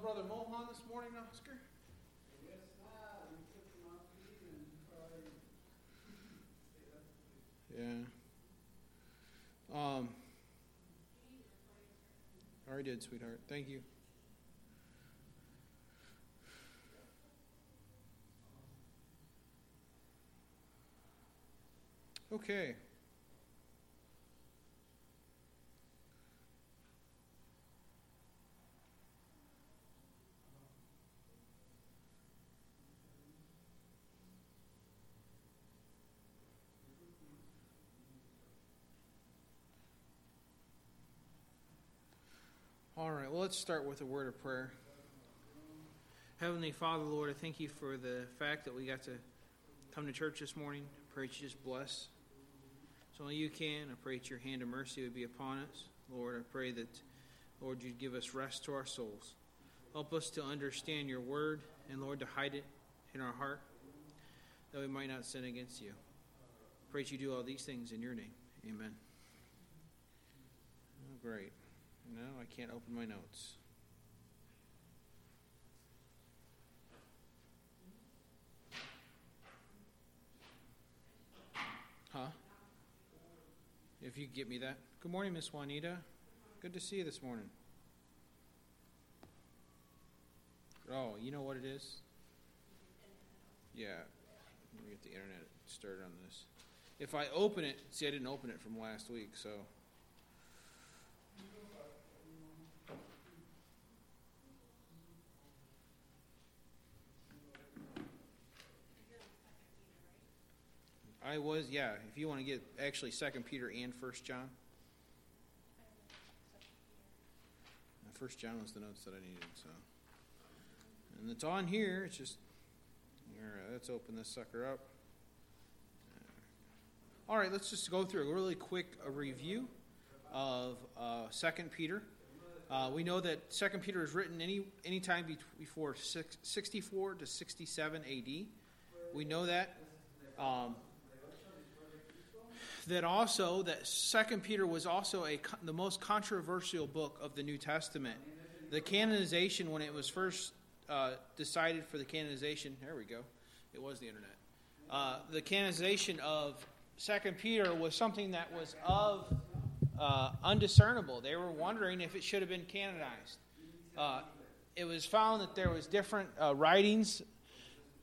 Brother Mohan this morning, Oscar? Yeah. Um. Already did, sweetheart. Thank you. Okay. All right, well, let's start with a word of prayer. Heavenly Father, Lord, I thank you for the fact that we got to come to church this morning. I pray that you just bless. So only you can. I pray that your hand of mercy would be upon us. Lord, I pray that, Lord, you'd give us rest to our souls. Help us to understand your word, and Lord, to hide it in our heart, that we might not sin against you. I pray that you do all these things in your name. Amen. Oh, great. No, I can't open my notes. Huh? If you get me that. Good morning, Miss Juanita. Good to see you this morning. Oh, you know what it is? Yeah. Let me get the internet started on this. If I open it, see, I didn't open it from last week, so. I was, yeah. If you want to get actually Second Peter and First John. First John was the notes that I needed, so. And it's on here. It's just. All right, let's open this sucker up. All right, let's just go through a really quick a review of uh, Second Peter. Uh, we know that Second Peter is written any any time before 64 to 67 A.D. We know that. Um, that also that Second Peter was also a the most controversial book of the New Testament. The canonization, when it was first uh, decided for the canonization, there we go, it was the internet. Uh, the canonization of Second Peter was something that was of uh, undiscernible. They were wondering if it should have been canonized. Uh, it was found that there was different uh, writings.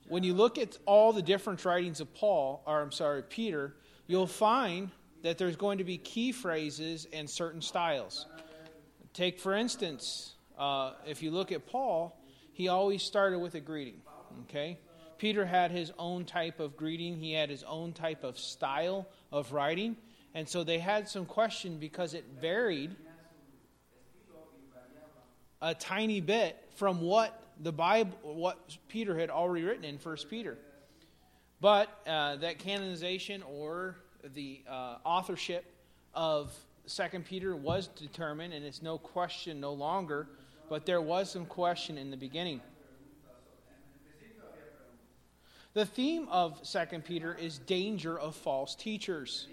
When you look at all the different writings of Paul, or I'm sorry, Peter, you'll find that there's going to be key phrases and certain styles. Take, for instance, uh, if you look at Paul, he always started with a greeting. Okay? Peter had his own type of greeting, he had his own type of style of writing. And so they had some question because it varied a tiny bit from what the Bible, what Peter had already written in First Peter. But uh, that canonization or the uh, authorship of Second Peter was determined, and it's no question no longer. But there was some question in the beginning. The theme of Second Peter is danger of false teachers.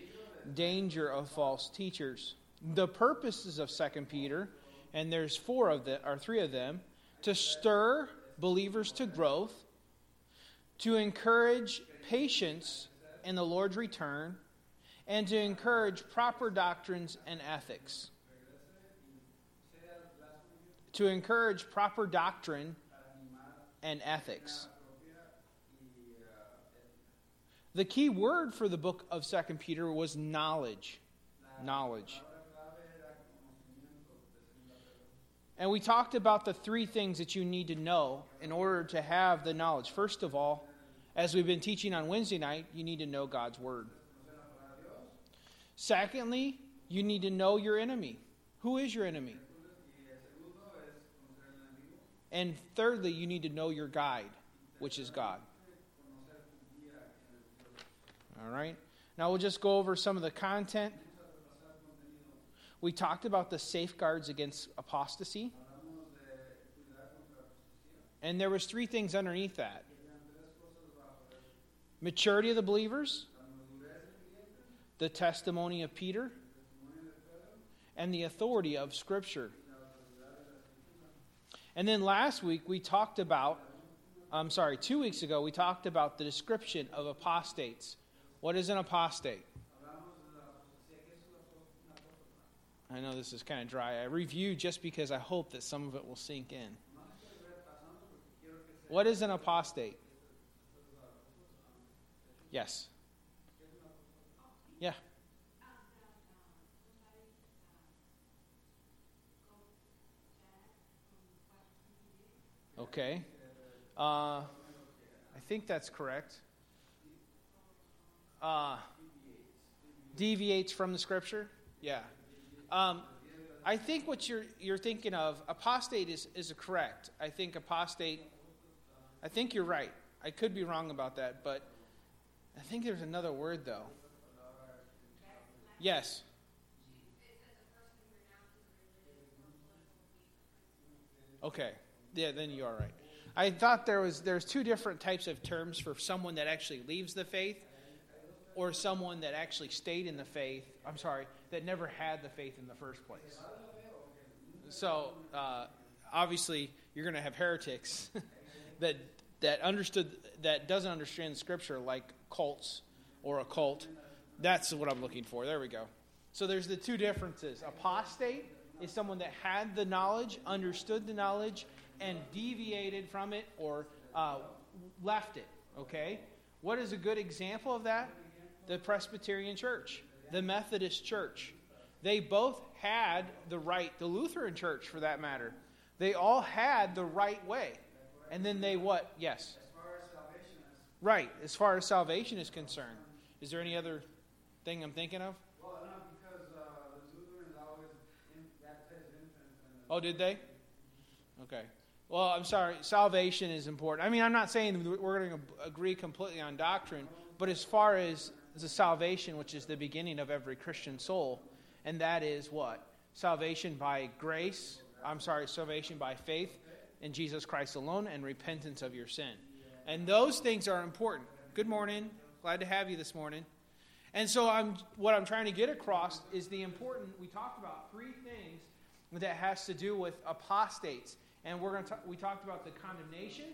Danger of false teachers. The purposes of Second Peter, and there's four of them, or three of them, to stir believers to growth, to encourage patience in the Lord's return, and to encourage proper doctrines and ethics. To encourage proper doctrine and ethics. The key word for the book of Second Peter was knowledge. Knowledge. And we talked about the three things that you need to know in order to have the knowledge. First of all, as we've been teaching on Wednesday night, you need to know God's Word. Secondly, you need to know your enemy. Who is your enemy? And thirdly, you need to know your guide, which is God. All right? Now we'll just go over some of the content. We talked about the safeguards against apostasy. And there was three things underneath that maturity of the believers, the testimony of Peter, and the authority of Scripture. And then last week we talked about, I'm sorry, two weeks ago, we talked about the description of apostates. What is an apostate? I know this is kind of dry. I review just because I hope that some of it will sink in. What is an apostate? Yes. Yeah. Okay. Uh, I think that's correct. Uh, deviates from the scripture? Yeah. Um, I think what you're you're thinking of apostate is is correct. I think apostate. I think you're right. I could be wrong about that, but I think there's another word though. Yes. Okay. Yeah, then you are right. I thought there was there's two different types of terms for someone that actually leaves the faith or someone that actually stayed in the faith. I'm sorry, that never had the faith in the first place. So uh, obviously, you're going to have heretics that that understood that doesn't understand Scripture, like cults or a cult. That's what I'm looking for. There we go. So there's the two differences. Apostate is someone that had the knowledge, understood the knowledge, and deviated from it or uh, left it. Okay? What is a good example of that? The Presbyterian Church, the Methodist Church. They both had the right, the Lutheran Church for that matter. They all had the right way. And then they what? Yes. Right, as far as salvation is concerned. Is there any other thing I'm thinking of? Well, not because uh, the Lutherans always baptized infants. Oh, did they? Okay. Well, I'm sorry. Salvation is important. I mean, I'm not saying we're going to agree completely on doctrine, but as far as the salvation, which is the beginning of every Christian soul, and that is what? Salvation by grace. I'm sorry, salvation by faith in Jesus Christ alone and repentance of your sin. And those things are important. Good morning. Glad to have you this morning. And so I'm what I'm trying to get across is the important we talked about three things that has to do with apostates. And we're going to talk, we talked about the condemnation,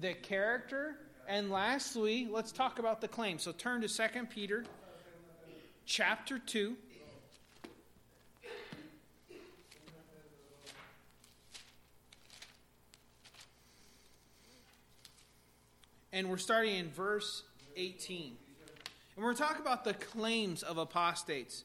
the character, and lastly, let's talk about the claim. So turn to 2 Peter chapter 2. And we're starting in verse 18. And we're talking about the claims of apostates.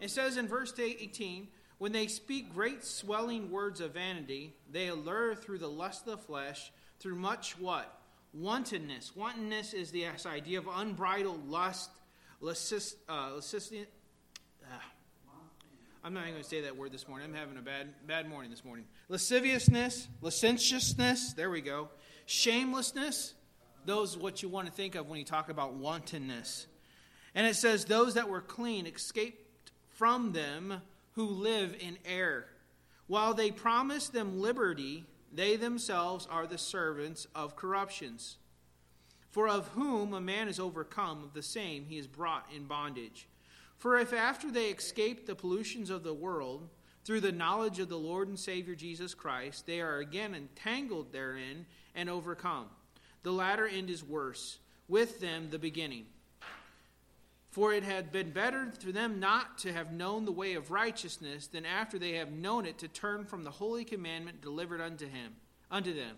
It says in verse 18, when they speak great swelling words of vanity, they allure through the lust of the flesh, through much what? Wantonness. Wantonness is the idea of unbridled lust, lasciviousness. Uh, uh, I'm not even going to say that word this morning. I'm having a bad, bad morning this morning. Lasciviousness, licentiousness, there we go. Shamelessness, those what you want to think of when you talk about wantonness. And it says, Those that were clean escaped from them who live in error. While they promise them liberty, they themselves are the servants of corruptions. For of whom a man is overcome, of the same he is brought in bondage. For if after they escape the pollutions of the world, through the knowledge of the Lord and Savior Jesus Christ, they are again entangled therein and overcome the latter end is worse, with them the beginning. For it had been better for them not to have known the way of righteousness than after they have known it to turn from the holy commandment delivered unto him unto them.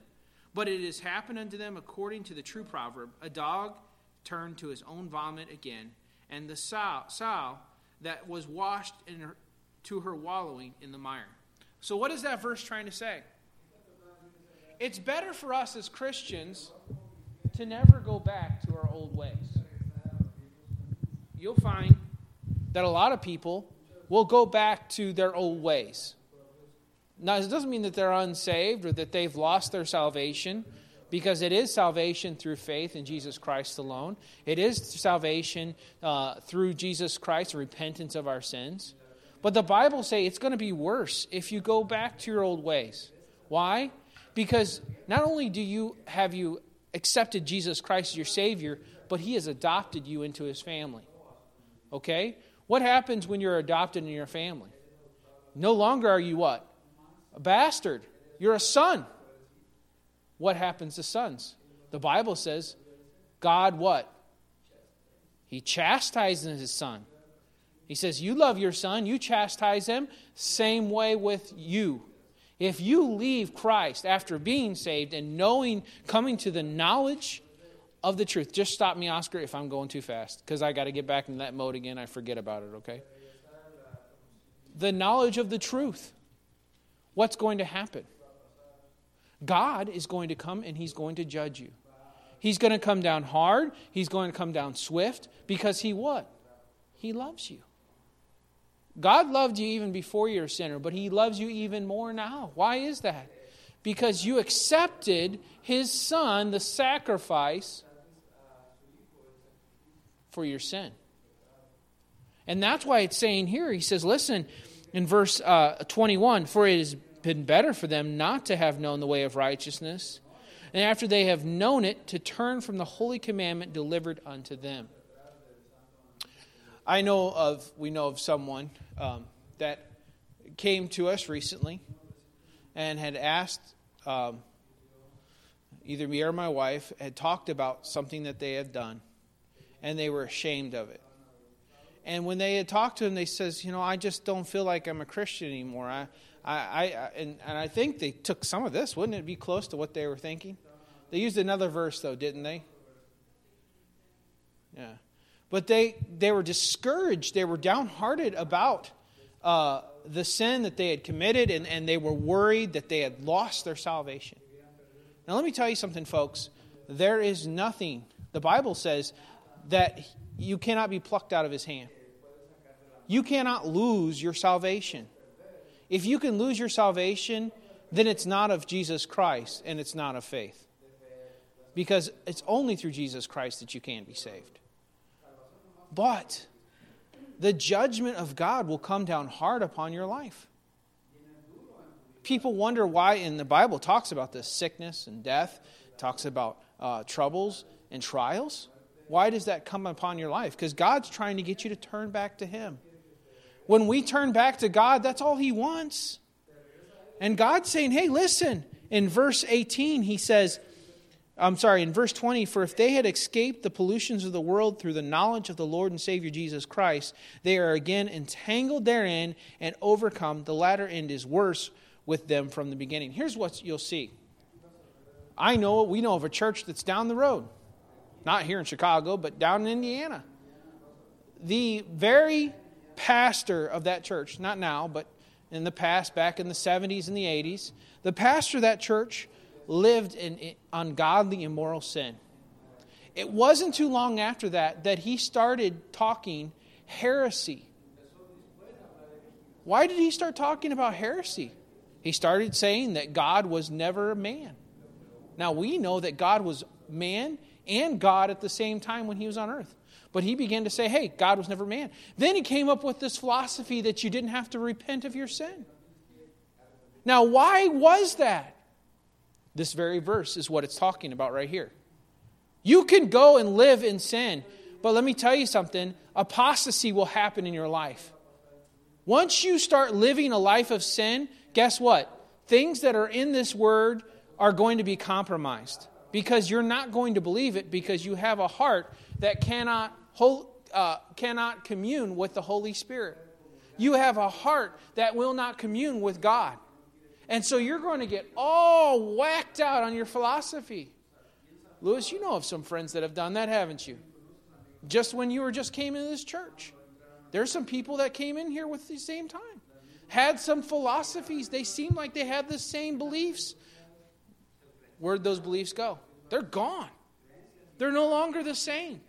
But it has happened unto them according to the true proverb, a dog turned to his own vomit again, and the sow, sow that was washed her, to her wallowing in the mire. So what is that verse trying to say? It's better for us as Christians to never go back to our old ways. You'll find that a lot of people will go back to their old ways. Now, it doesn't mean that they're unsaved or that they've lost their salvation, because it is salvation through faith in Jesus Christ alone. It is salvation uh, through Jesus Christ, repentance of our sins. But the Bible say it's going to be worse if you go back to your old ways. Why? Because not only do you have you accepted Jesus Christ as your Savior, but He has adopted you into His family. Okay? What happens when you're adopted in your family? No longer are you what? A bastard. You're a son. What happens to sons? The Bible says, God what? He chastises his son. He says, You love your son, you chastise him, same way with you. If you leave Christ after being saved and knowing, coming to the knowledge of the truth, just stop me, Oscar, if I'm going too fast, because I got to get back in that mode again. I forget about it, okay? The knowledge of the truth. What's going to happen? God is going to come and he's going to judge you. He's going to come down hard, he's going to come down swift because he what? He loves you. God loved you even before you're a sinner, but He loves you even more now. Why is that? Because you accepted His Son, the sacrifice for your sin. And that's why it's saying here, He says, listen, in verse uh, 21 For it has been better for them not to have known the way of righteousness, and after they have known it, to turn from the holy commandment delivered unto them. I know of, we know of someone um, that came to us recently and had asked um, either me or my wife had talked about something that they had done and they were ashamed of it. And when they had talked to him they says you know i just don't feel like i'm a christian anymore. I, I, I and, and i think they took some of this wouldn't it be close to what they were thinking? They used another verse though didn't they? Yeah but they, they were discouraged. They were downhearted about uh, the sin that they had committed, and, and they were worried that they had lost their salvation. Now, let me tell you something, folks. There is nothing, the Bible says, that you cannot be plucked out of his hand. You cannot lose your salvation. If you can lose your salvation, then it's not of Jesus Christ and it's not of faith. Because it's only through Jesus Christ that you can be saved. But the judgment of God will come down hard upon your life. People wonder why, in the Bible, talks about this sickness and death, talks about uh, troubles and trials. Why does that come upon your life? Because God's trying to get you to turn back to Him. When we turn back to God, that's all He wants. And God's saying, hey, listen. In verse 18, He says, I'm sorry, in verse 20, for if they had escaped the pollutions of the world through the knowledge of the Lord and Savior Jesus Christ, they are again entangled therein and overcome. The latter end is worse with them from the beginning. Here's what you'll see. I know, we know of a church that's down the road, not here in Chicago, but down in Indiana. The very pastor of that church, not now, but in the past, back in the 70s and the 80s, the pastor of that church lived in ungodly, immoral sin. It wasn't too long after that that he started talking heresy. Why did he start talking about heresy? He started saying that God was never a man. Now, we know that God was man and God at the same time when he was on earth. But he began to say, hey, God was never man. Then he came up with this philosophy that you didn't have to repent of your sin. Now, why was that? This very verse is what it's talking about right here. You can go and live in sin, but let me tell you something apostasy will happen in your life. Once you start living a life of sin, guess what? Things that are in this word are going to be compromised because you're not going to believe it because you have a heart that cannot, uh, cannot commune with the Holy Spirit. You have a heart that will not commune with God. And so you're going to get all whacked out on your philosophy. Lewis, you know of some friends that have done that, haven't you? Just when you were just came into this church. There's some people that came in here with the same time. Had some philosophies. They seemed like they had the same beliefs. Where'd those beliefs go? They're gone. They're no longer the same.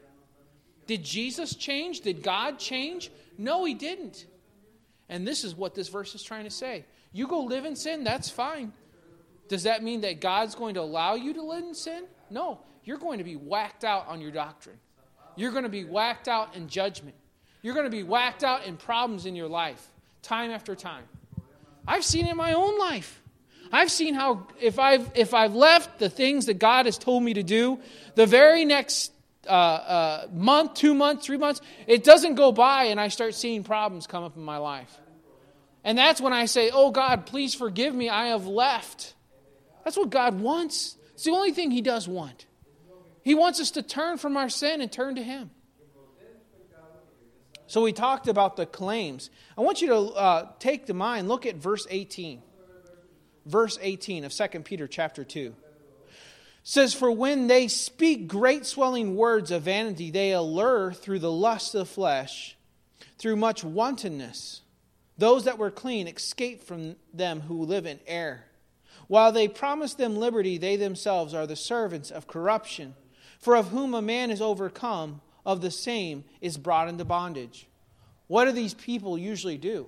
Did Jesus change? Did God change? No, he didn't. And this is what this verse is trying to say. You go live in sin, that's fine. Does that mean that God's going to allow you to live in sin? No. You're going to be whacked out on your doctrine. You're going to be whacked out in judgment. You're going to be whacked out in problems in your life, time after time. I've seen it in my own life. I've seen how if I've if I've left the things that God has told me to do, the very next uh, uh, month, two months, three months, it doesn't go by, and I start seeing problems come up in my life. And that's when I say, Oh God, please forgive me. I have left That's what God wants. It's the only thing He does want. He wants us to turn from our sin and turn to Him. So we talked about the claims. I want you to uh, take the mind, look at verse 18. Verse 18 of 2 Peter chapter 2 says, For when they speak great swelling words of vanity, they allure through the lust of the flesh, through much wantonness. Those that were clean escape from them who live in error. While they promise them liberty, they themselves are the servants of corruption. For of whom a man is overcome, of the same is brought into bondage. What do these people usually do?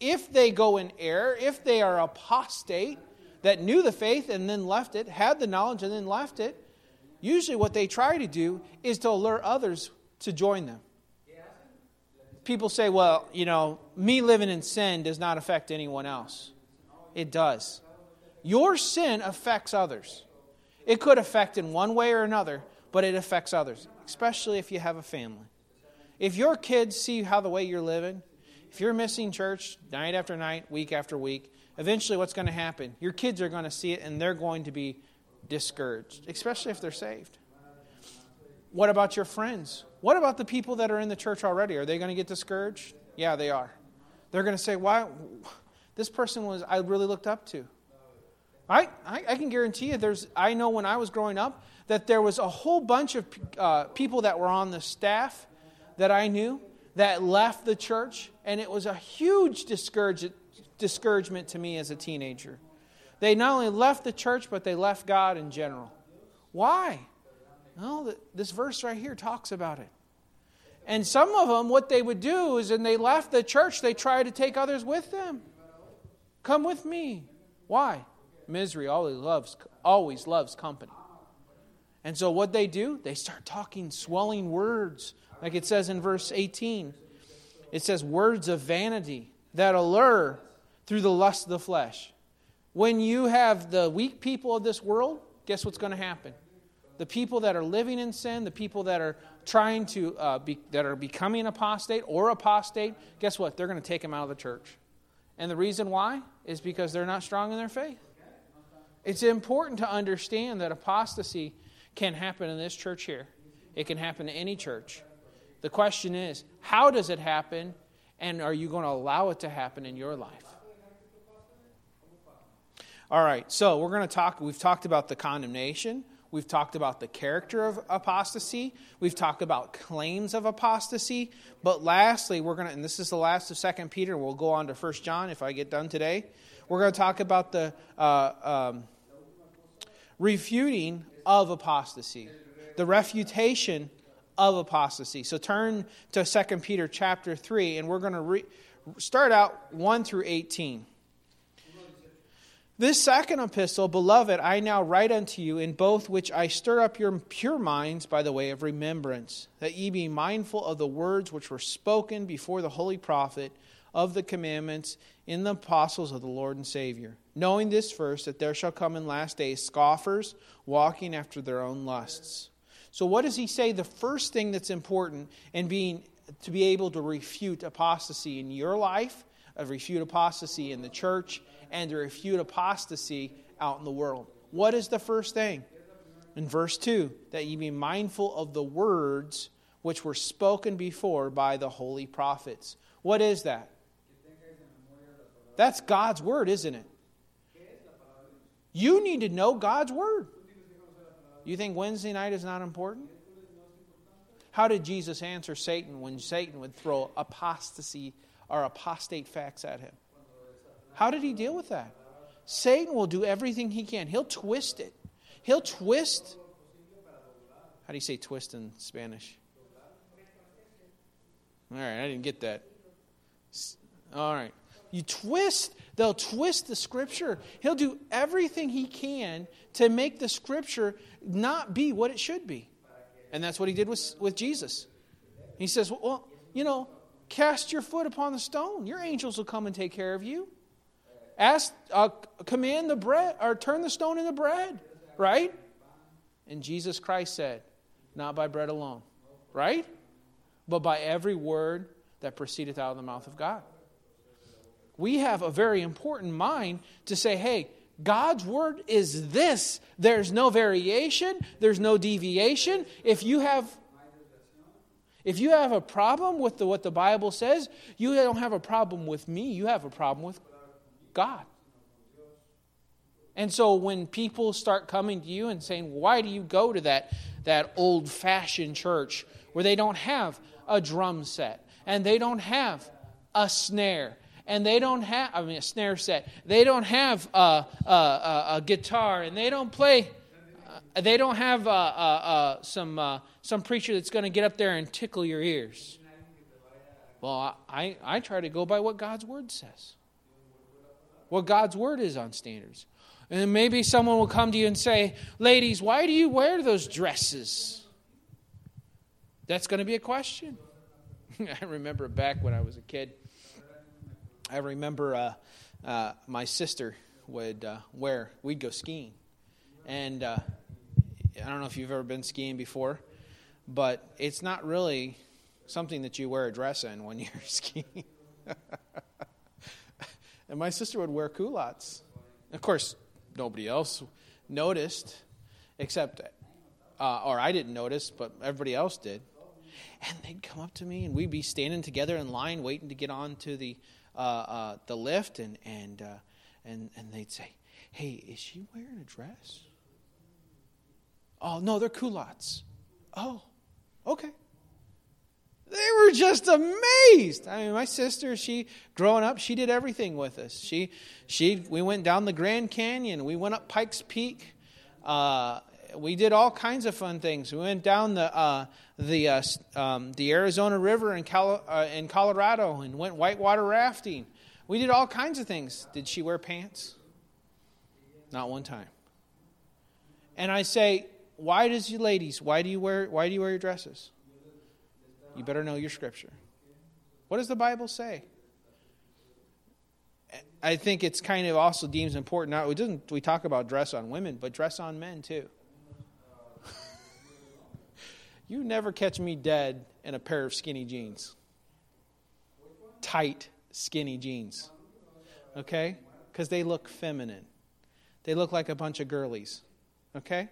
If they go in error, if they are apostate, that knew the faith and then left it, had the knowledge and then left it, usually what they try to do is to allure others to join them. People say, well, you know, me living in sin does not affect anyone else. It does. Your sin affects others. It could affect in one way or another, but it affects others, especially if you have a family. If your kids see how the way you're living, if you're missing church night after night, week after week, eventually what's going to happen? Your kids are going to see it and they're going to be discouraged, especially if they're saved. What about your friends? What about the people that are in the church already? Are they going to get discouraged? Yeah, they are. They're going to say, "Why? This person was I really looked up to." I, I, I can guarantee you, there's. I know when I was growing up that there was a whole bunch of uh, people that were on the staff that I knew that left the church, and it was a huge discouragement discouragement to me as a teenager. They not only left the church, but they left God in general. Why? Well, this verse right here talks about it. And some of them, what they would do is, when they left the church, they tried to take others with them. Come with me. Why? Misery always loves, always loves company. And so what they do, they start talking swelling words, like it says in verse 18. It says words of vanity that allure through the lust of the flesh. When you have the weak people of this world, guess what's going to happen? The people that are living in sin, the people that are trying to, uh, be, that are becoming apostate or apostate, guess what? They're going to take them out of the church. And the reason why is because they're not strong in their faith. It's important to understand that apostasy can happen in this church here. It can happen in any church. The question is, how does it happen, and are you going to allow it to happen in your life? All right, so we're going to talk, we've talked about the condemnation. We've talked about the character of apostasy. We've talked about claims of apostasy. But lastly, we're going to, and this is the last of Second Peter, we'll go on to First John if I get done today. We're going to talk about the uh, um, refuting of apostasy, the refutation of apostasy. So turn to Second Peter chapter 3, and we're going to re- start out 1 through 18. This second epistle, beloved, I now write unto you, in both which I stir up your pure minds by the way of remembrance, that ye be mindful of the words which were spoken before the holy prophet of the commandments in the apostles of the Lord and Savior. Knowing this first, that there shall come in last days scoffers, walking after their own lusts. So, what does he say? The first thing that's important in being to be able to refute apostasy in your life, of refute apostasy in the church, and to refute apostasy out in the world. What is the first thing? In verse 2, that ye be mindful of the words which were spoken before by the holy prophets. What is that? That's God's word, isn't it? You need to know God's word. You think Wednesday night is not important? How did Jesus answer Satan when Satan would throw apostasy or apostate facts at him? How did he deal with that? Satan will do everything he can. He'll twist it. He'll twist. How do you say twist in Spanish? All right, I didn't get that. All right. You twist, they'll twist the scripture. He'll do everything he can to make the scripture not be what it should be. And that's what he did with, with Jesus. He says, Well, you know, cast your foot upon the stone. Your angels will come and take care of you. Ask, uh, command the bread, or turn the stone into bread, right? And Jesus Christ said, not by bread alone, right? But by every word that proceedeth out of the mouth of God. We have a very important mind to say, hey, God's word is this. There's no variation, there's no deviation. If you have if you have a problem with the, what the Bible says, you don't have a problem with me, you have a problem with God. And so when people start coming to you and saying, Why do you go to that, that old fashioned church where they don't have a drum set and they don't have a snare and they don't have, I mean, a snare set. They don't have a, a, a, a guitar, and they don't play. Uh, they don't have some uh, some preacher that's going to get up there and tickle your ears. Well, I, I try to go by what God's word says. What God's word is on standards. And maybe someone will come to you and say, Ladies, why do you wear those dresses? That's going to be a question. I remember back when I was a kid, I remember uh, uh, my sister would uh, wear, we'd go skiing. And uh, I don't know if you've ever been skiing before, but it's not really something that you wear a dress in when you're skiing. and my sister would wear culottes. Of course, nobody else noticed, except, uh, or I didn't notice, but everybody else did. And they'd come up to me, and we'd be standing together in line, waiting to get on to the uh, uh, the lift, and and uh, and and they'd say, "Hey, is she wearing a dress?" Oh no, they're culottes. Oh, okay. They were just amazed. I mean, my sister, she growing up, she did everything with us. She, she, we went down the Grand Canyon. We went up Pikes Peak. Uh, we did all kinds of fun things. We went down the uh, the uh, um, the Arizona River in, uh, in Colorado and went whitewater rafting. We did all kinds of things. Did she wear pants? Not one time. And I say, why does you ladies? Why do you wear Why do you wear your dresses? You better know your scripture. What does the Bible say? I think it's kind of also deems important. Now, we doesn't we talk about dress on women, but dress on men too. You never catch me dead in a pair of skinny jeans. Tight, skinny jeans. Okay? Because they look feminine. They look like a bunch of girlies. Okay?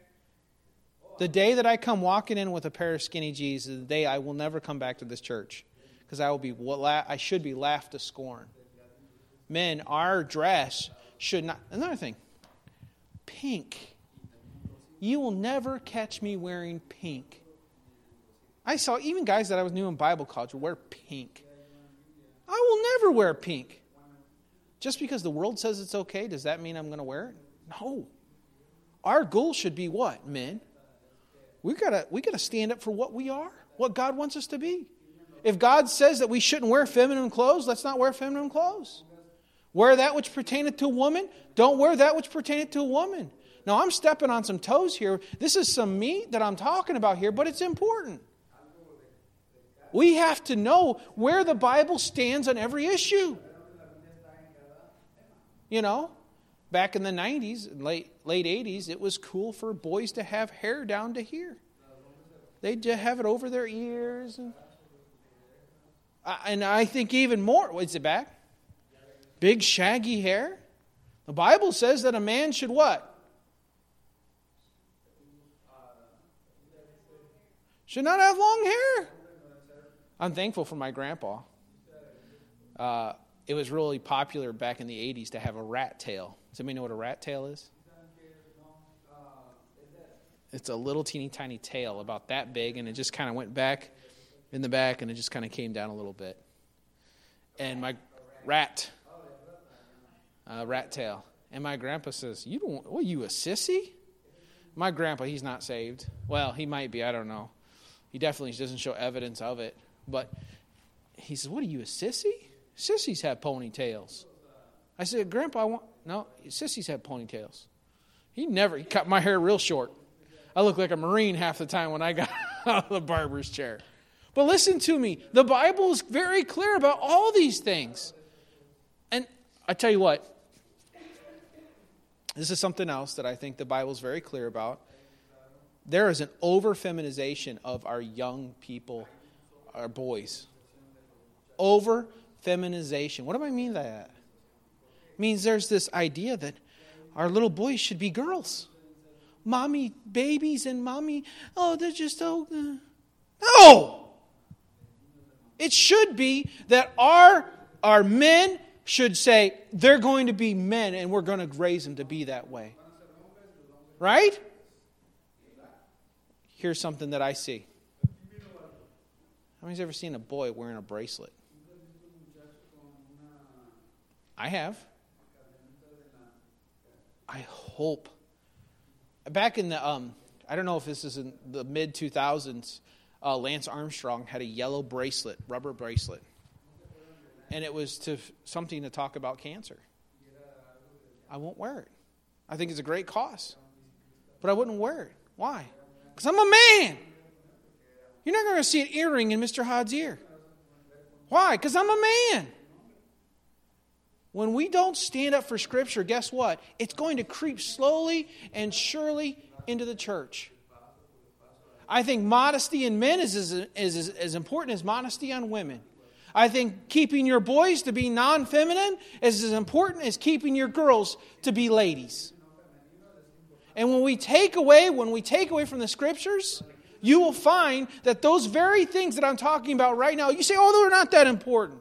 The day that I come walking in with a pair of skinny jeans is the day I will never come back to this church. Because I will be I should be laughed to scorn. Men, our dress should not another thing. Pink. You will never catch me wearing pink. I saw even guys that I was new in Bible college wear pink. I will never wear pink. Just because the world says it's okay, does that mean I'm going to wear it? No. Our goal should be what, men? We gotta we gotta stand up for what we are, what God wants us to be. If God says that we shouldn't wear feminine clothes, let's not wear feminine clothes. Wear that which pertaineth to a woman. Don't wear that which pertaineth to a woman. Now I'm stepping on some toes here. This is some meat that I'm talking about here, but it's important. We have to know where the Bible stands on every issue. You know, back in the 90s, late, late 80s, it was cool for boys to have hair down to here. They'd have it over their ears. And, and I think even more, is it back? Big shaggy hair. The Bible says that a man should what? Should not have long hair. I'm thankful for my grandpa. Uh, it was really popular back in the 80s to have a rat tail. Does anybody know what a rat tail is? It's a little teeny tiny tail, about that big, and it just kind of went back in the back and it just kind of came down a little bit. And my rat, uh, rat tail. And my grandpa says, "You don't? What? You a sissy?" My grandpa, he's not saved. Well, he might be. I don't know. He definitely doesn't show evidence of it. But he says, What are you, a sissy? Sissies have ponytails. I said, Grandpa, I want. No, sissies have ponytails. He never, he cut my hair real short. I look like a Marine half the time when I got out of the barber's chair. But listen to me. The Bible is very clear about all these things. And I tell you what, this is something else that I think the Bible is very clear about. There is an over feminization of our young people our boys. Over feminization. What do I mean by that? It means there's this idea that our little boys should be girls. Mommy babies and mommy, oh, they're just oh. Uh. No! It should be that our, our men should say, they're going to be men and we're going to raise them to be that way. Right? Here's something that I see. How many's ever seen a boy wearing a bracelet? I have. I hope. Back in the, um, I don't know if this is in the mid 2000s, uh, Lance Armstrong had a yellow bracelet, rubber bracelet. And it was to something to talk about cancer. I won't wear it. I think it's a great cause. But I wouldn't wear it. Why? Because I'm a man. You're not going to see an earring in Mr. Hod's ear. Why? Because I'm a man. When we don't stand up for Scripture, guess what? It's going to creep slowly and surely into the church. I think modesty in men is as, is as important as modesty on women. I think keeping your boys to be non feminine is as important as keeping your girls to be ladies. And when we take away, when we take away from the scriptures, you will find that those very things that I'm talking about right now, you say, oh, they're not that important.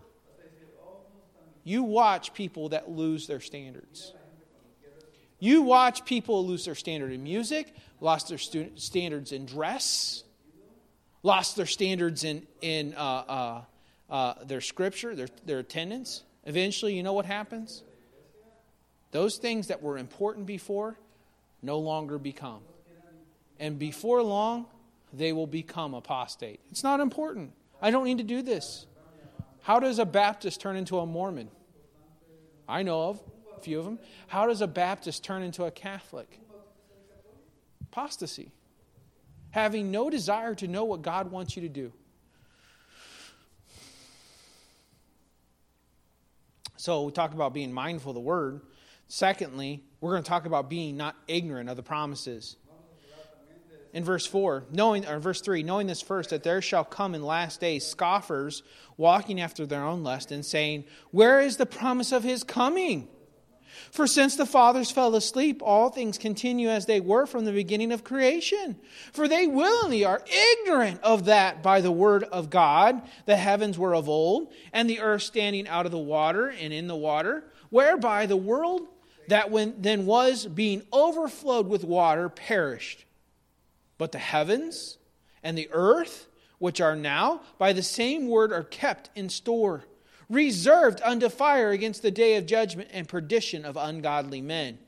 You watch people that lose their standards. You watch people lose their standard in music, lost their standards in dress, lost their standards in, in uh, uh, uh, their scripture, their, their attendance. Eventually, you know what happens? Those things that were important before no longer become. And before long, they will become apostate. It's not important. I don't need to do this. How does a Baptist turn into a Mormon? I know of a few of them. How does a Baptist turn into a Catholic? Apostasy. Having no desire to know what God wants you to do. So we talk about being mindful of the word. Secondly, we're going to talk about being not ignorant of the promises in verse 4, knowing or verse 3, knowing this first that there shall come in last days scoffers walking after their own lust and saying, "Where is the promise of his coming?" For since the fathers fell asleep, all things continue as they were from the beginning of creation. For they willingly are ignorant of that by the word of God, the heavens were of old, and the earth standing out of the water and in the water, whereby the world that when then was being overflowed with water perished but the heavens and the earth, which are now, by the same word are kept in store, reserved unto fire against the day of judgment and perdition of ungodly men.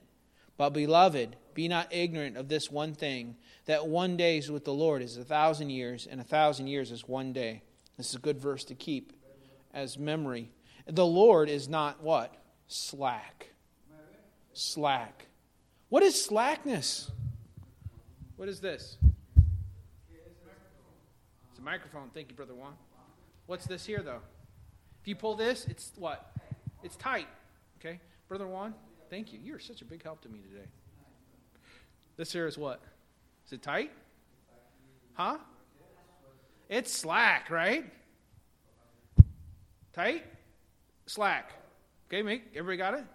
But, beloved, be not ignorant of this one thing, that one day is with the Lord is a thousand years, and a thousand years is one day. This is a good verse to keep as memory. The Lord is not what? Slack. Slack. What is slackness? What is this? It's a microphone. Thank you, Brother Juan. What's this here, though? If you pull this, it's what? It's tight. Okay? Brother Juan, thank you. You're such a big help to me today. This here is what? Is it tight? Huh? It's slack, right? Tight? Slack. Okay, make everybody got it?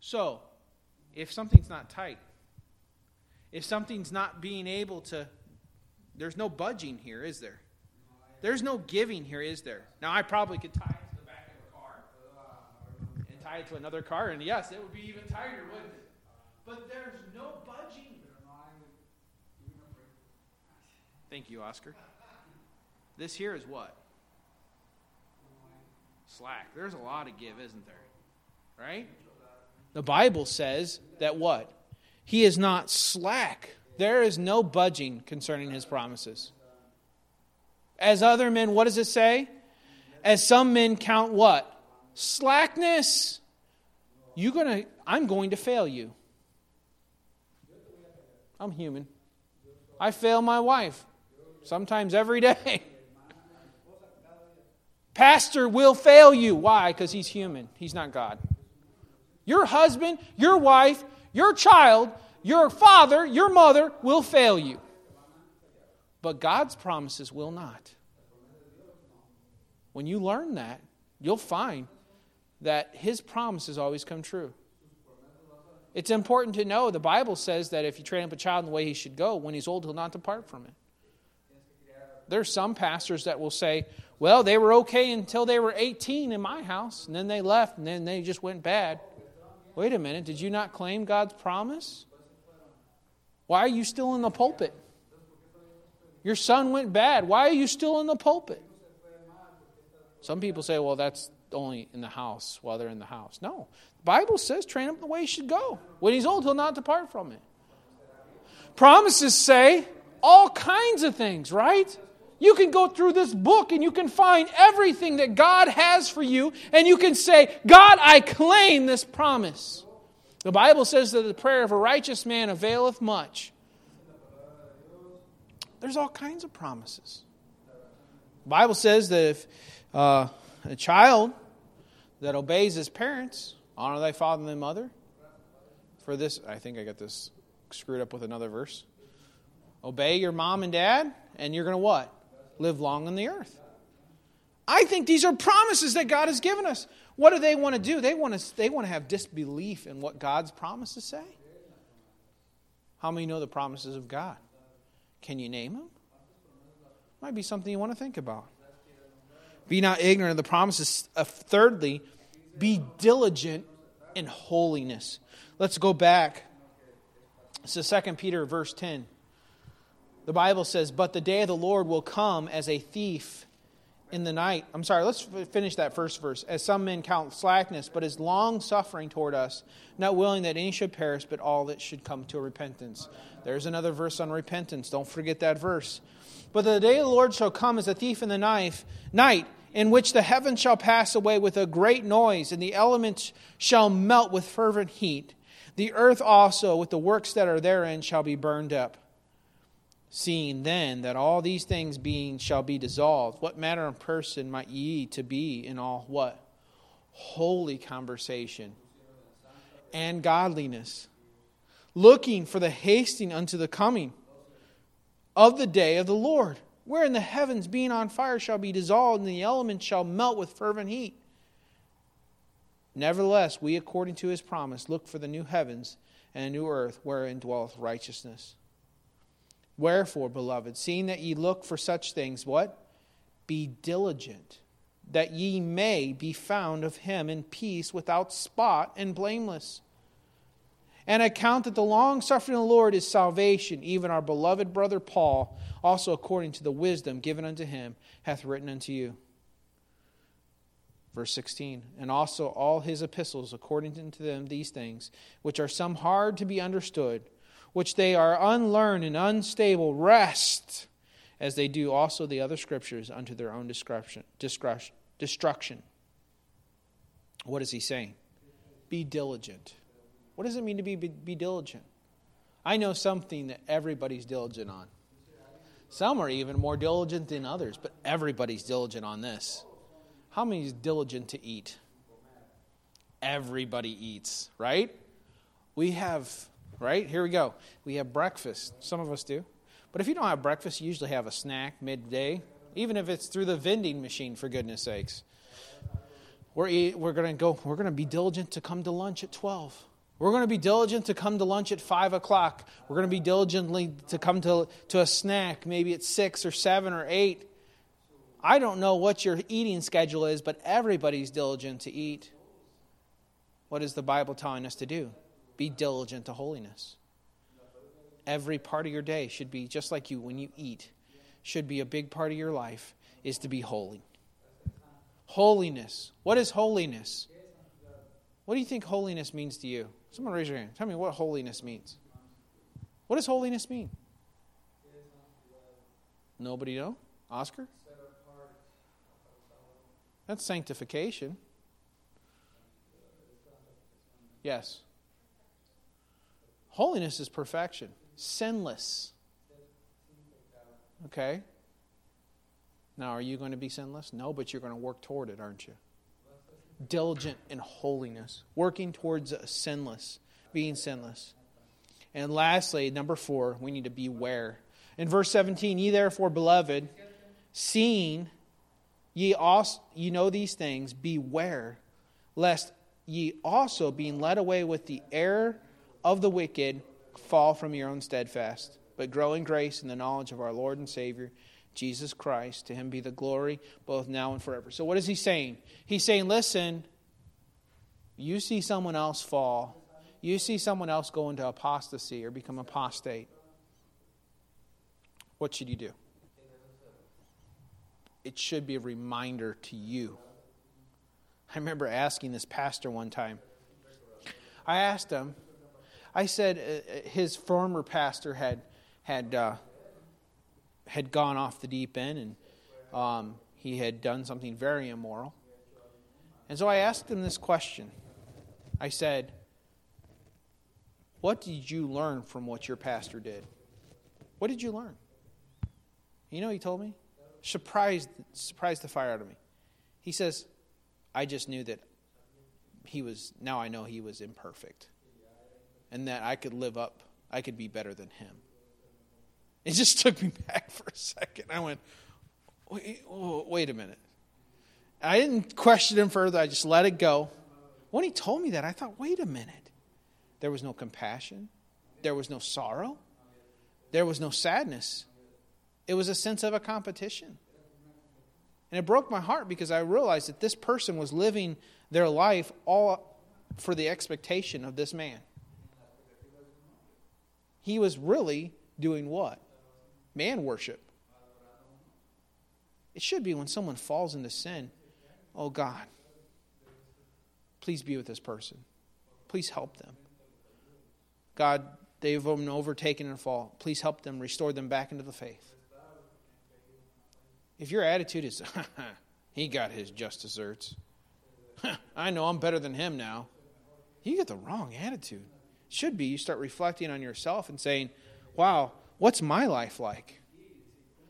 So, if something's not tight, if something's not being able to, there's no budging here, is there? There's no giving here, is there? Now, I probably could tie it to the back of a car and tie it to another car, and yes, it would be even tighter, wouldn't it? But there's no budging. Thank you, Oscar. This here is what? Slack. There's a lot to give, isn't there? Right? The Bible says that what? He is not slack. There is no budging concerning his promises. As other men, what does it say? As some men count what? Slackness. You're gonna I'm going to fail you. I'm human. I fail my wife. Sometimes every day. Pastor will fail you. Why? Because he's human. He's not God. Your husband, your wife, your child, your father, your mother will fail you. But God's promises will not. When you learn that, you'll find that His promises always come true. It's important to know the Bible says that if you train up a child in the way he should go, when he's old, he'll not depart from it. There's some pastors that will say, well, they were okay until they were 18 in my house, and then they left, and then they just went bad. Wait a minute, did you not claim God's promise? Why are you still in the pulpit? Your son went bad. Why are you still in the pulpit? Some people say, well, that's only in the house while they're in the house. No. The Bible says train him the way he should go. When he's old, he'll not depart from it. Promises say all kinds of things, right? You can go through this book and you can find everything that God has for you, and you can say, God, I claim this promise. The Bible says that the prayer of a righteous man availeth much. There's all kinds of promises. The Bible says that if uh, a child that obeys his parents, honor thy father and thy mother. For this, I think I got this screwed up with another verse. Obey your mom and dad, and you're going to what? Live long on the earth. I think these are promises that God has given us. What do they want to do? They want to, they want to have disbelief in what God's promises say. How many know the promises of God? Can you name them? Might be something you want to think about. Be not ignorant of the promises. Uh, thirdly, be diligent in holiness. Let's go back. This is 2 Peter verse 10. The Bible says, But the day of the Lord will come as a thief in the night. I'm sorry, let's finish that first verse. As some men count slackness, but is long suffering toward us, not willing that any should perish, but all that should come to repentance. There's another verse on repentance. Don't forget that verse. But the day of the Lord shall come as a thief in the knife, night, in which the heavens shall pass away with a great noise, and the elements shall melt with fervent heat. The earth also, with the works that are therein, shall be burned up. Seeing then that all these things being shall be dissolved, what manner of person might ye to be in all what? Holy conversation and godliness, looking for the hasting unto the coming of the day of the Lord, wherein the heavens being on fire shall be dissolved, and the elements shall melt with fervent heat. Nevertheless, we, according to his promise, look for the new heavens and a new earth wherein dwelleth righteousness. Wherefore, beloved, seeing that ye look for such things, what? Be diligent, that ye may be found of him in peace, without spot and blameless. And account that the long suffering of the Lord is salvation, even our beloved brother Paul, also according to the wisdom given unto him, hath written unto you. Verse 16, and also all his epistles, according unto them these things, which are some hard to be understood which they are unlearned and unstable, wrest as they do also the other scriptures unto their own destruction. What is he saying? Be diligent. What does it mean to be, be, be diligent? I know something that everybody's diligent on. Some are even more diligent than others, but everybody's diligent on this. How many is diligent to eat? Everybody eats, right? We have right? Here we go. We have breakfast. Some of us do. But if you don't have breakfast, you usually have a snack midday, even if it's through the vending machine, for goodness sakes. We're, we're going to go, we're going to be diligent to come to lunch at 12. We're going to be diligent to come to lunch at 5 o'clock. We're going to be diligently to come to, to a snack maybe at 6 or 7 or 8. I don't know what your eating schedule is, but everybody's diligent to eat. What is the Bible telling us to do? Be diligent to holiness. Every part of your day should be just like you when you eat, should be a big part of your life is to be holy. Holiness. What is holiness? What do you think holiness means to you? Someone raise your hand. Tell me what holiness means. What does holiness mean? Nobody know? Oscar? That's sanctification. Yes. Holiness is perfection, sinless. Okay? Now, are you going to be sinless? No, but you're going to work toward it, aren't you? Diligent in holiness, working towards sinless, being sinless. And lastly, number four, we need to beware. In verse 17, ye therefore, beloved, seeing ye also ye know these things, beware, lest ye also, being led away with the error of the wicked fall from your own steadfast, but grow in grace and the knowledge of our Lord and Savior, Jesus Christ. To him be the glory both now and forever. So, what is he saying? He's saying, listen, you see someone else fall, you see someone else go into apostasy or become apostate. What should you do? It should be a reminder to you. I remember asking this pastor one time. I asked him, I said uh, his former pastor had had uh, had gone off the deep end and um, he had done something very immoral. And so I asked him this question. I said, What did you learn from what your pastor did? What did you learn? You know, he told me? Surprised, surprised the fire out of me. He says, I just knew that he was, now I know he was imperfect. And that I could live up, I could be better than him. It just took me back for a second. I went, wait, wait a minute. I didn't question him further, I just let it go. When he told me that, I thought, wait a minute. There was no compassion, there was no sorrow, there was no sadness. It was a sense of a competition. And it broke my heart because I realized that this person was living their life all for the expectation of this man. He was really doing what? Man worship. It should be when someone falls into sin, oh God, please be with this person. Please help them. God, they've been overtaken and fall. Please help them, restore them back into the faith. If your attitude is, he got his just desserts, I know I'm better than him now, you get the wrong attitude. Should be you start reflecting on yourself and saying, wow, what's my life like?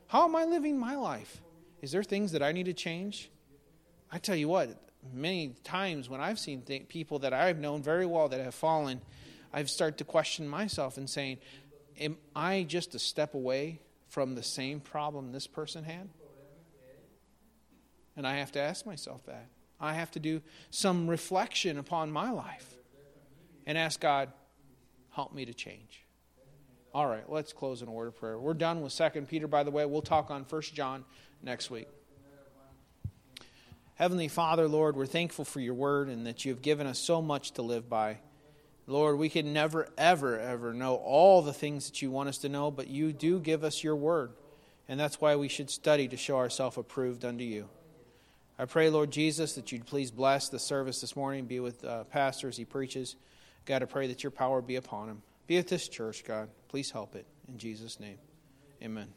How am I living my life? Is there things that I need to change? I tell you what, many times when I've seen th- people that I've known very well that have fallen, I've started to question myself and saying, Am I just a step away from the same problem this person had? And I have to ask myself that. I have to do some reflection upon my life and ask God, help me to change. All right, let's close in a word of prayer. We're done with Second Peter, by the way. We'll talk on First John next week. Heavenly Father, Lord, we're thankful for your word and that you have given us so much to live by. Lord, we can never, ever, ever know all the things that you want us to know, but you do give us your word. And that's why we should study to show ourselves approved unto you. I pray, Lord Jesus, that you'd please bless the service this morning, be with uh, Pastor as he preaches. God, I pray that your power be upon him. Be with this church, God. Please help it. In Jesus' name, amen.